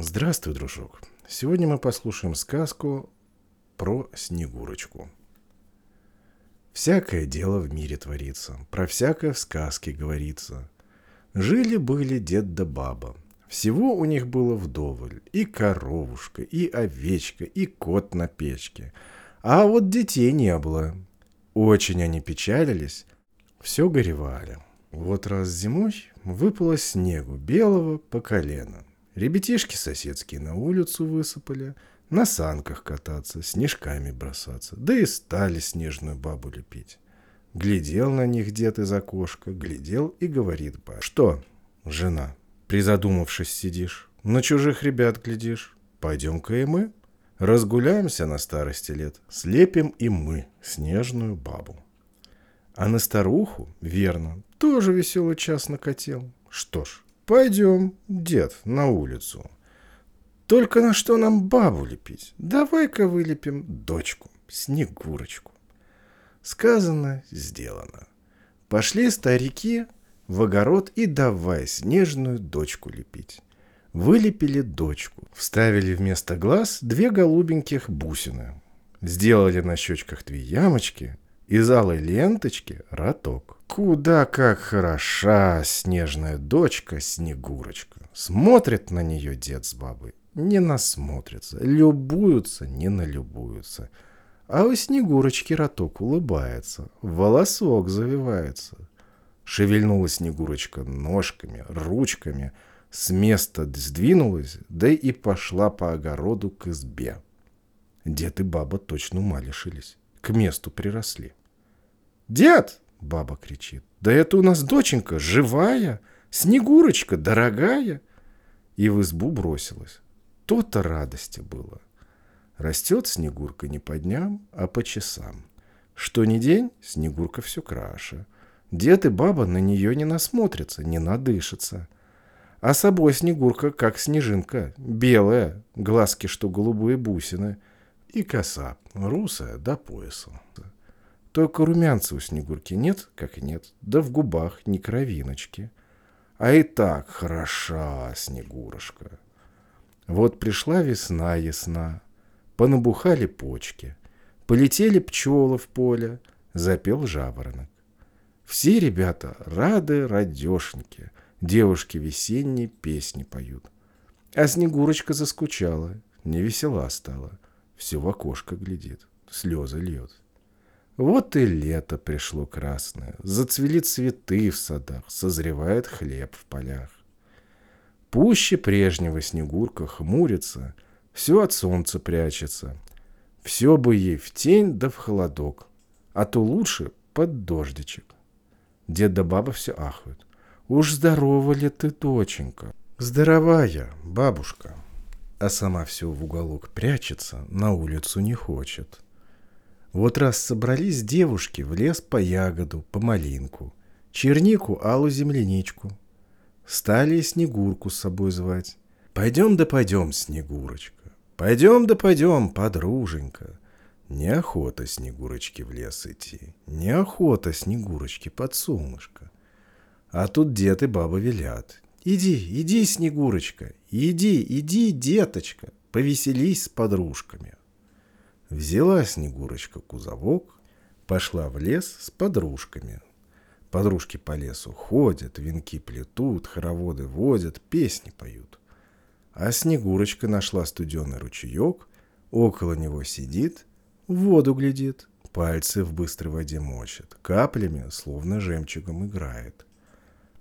Здравствуй, дружок. Сегодня мы послушаем сказку про Снегурочку. Всякое дело в мире творится, про всякое в сказке говорится. Жили-были дед да баба. Всего у них было вдоволь. И коровушка, и овечка, и кот на печке. А вот детей не было. Очень они печалились, все горевали. Вот раз зимой выпало снегу белого по колено. Ребятишки соседские на улицу высыпали, на санках кататься, снежками бросаться, да и стали снежную бабу лепить. Глядел на них дед из окошка, глядел и говорит ба. Что, жена, призадумавшись сидишь, на чужих ребят глядишь? Пойдем-ка и мы. Разгуляемся на старости лет, слепим и мы снежную бабу. А на старуху, верно, тоже веселый час накатил. Что ж, Пойдем, дед, на улицу. Только на что нам бабу лепить? Давай-ка вылепим дочку, Снегурочку. Сказано, сделано. Пошли старики в огород и давай снежную дочку лепить. Вылепили дочку, вставили вместо глаз две голубеньких бусины, сделали на щечках две ямочки, из алой ленточки роток. Куда как хороша снежная дочка Снегурочка. Смотрит на нее дед с бабой, не насмотрятся, любуются, не налюбуются. А у Снегурочки роток улыбается, волосок завивается. Шевельнула Снегурочка ножками, ручками, с места сдвинулась, да и пошла по огороду к избе. Дед и баба точно ума лишились, к месту приросли. «Дед!» — баба кричит. «Да это у нас доченька, живая, Снегурочка, дорогая!» И в избу бросилась. То-то радости было. Растет Снегурка не по дням, а по часам. Что ни день, Снегурка все краше. Дед и баба на нее не насмотрятся, не надышатся. А собой Снегурка, как снежинка, белая, глазки, что голубые бусины, и коса, русая до пояса. Только румянца у Снегурки нет, как и нет, да в губах ни кровиночки. А и так хороша Снегурушка. Вот пришла весна ясна, понабухали почки, полетели пчелы в поле, запел жаворонок. Все ребята рады радешеньки, девушки весенние песни поют. А Снегурочка заскучала, не весела стала, все в окошко глядит, слезы льет. Вот и лето пришло красное, зацвели цветы в садах, созревает хлеб в полях. Пуще прежнего Снегурка хмурится, все от солнца прячется. Все бы ей в тень да в холодок, а то лучше под дождичек. Дед да баба все ахают. Уж здорова ли ты, доченька? Здоровая, бабушка. А сама все в уголок прячется, на улицу не хочет. Вот раз собрались девушки в лес по ягоду, по малинку, чернику, алу земляничку. Стали Снегурку с собой звать. Пойдем да пойдем, Снегурочка. Пойдем да пойдем, подруженька. Неохота Снегурочке в лес идти. Неохота Снегурочке под солнышко. А тут дед и баба велят. Иди, иди, Снегурочка, иди, иди, деточка, повеселись с подружками. Взяла Снегурочка кузовок, пошла в лес с подружками. Подружки по лесу ходят, венки плетут, хороводы водят, песни поют. А Снегурочка нашла студеный ручеек, около него сидит, воду глядит, пальцы в быстрой воде мочит, каплями, словно жемчугом играет.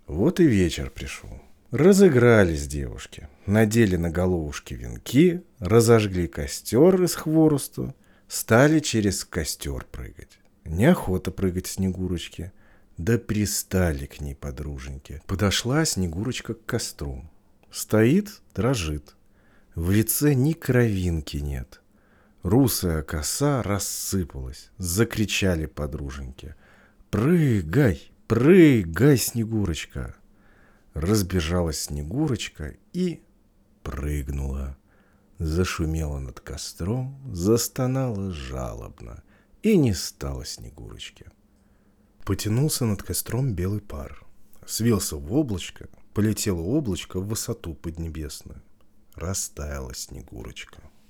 Вот и вечер пришел. Разыгрались девушки, надели на головушки венки, разожгли костер из хворосту, стали через костер прыгать. Неохота прыгать Снегурочке, да пристали к ней подруженьки. Подошла Снегурочка к костру. Стоит, дрожит. В лице ни кровинки нет. Русая коса рассыпалась. Закричали подруженьки. «Прыгай, прыгай, Снегурочка!» Разбежалась Снегурочка и прыгнула. Зашумела над костром, застонала жалобно, и не стало Снегурочки. Потянулся над костром белый пар. Свился в облачко, полетело облачко в высоту поднебесную. растаяла Снегурочка.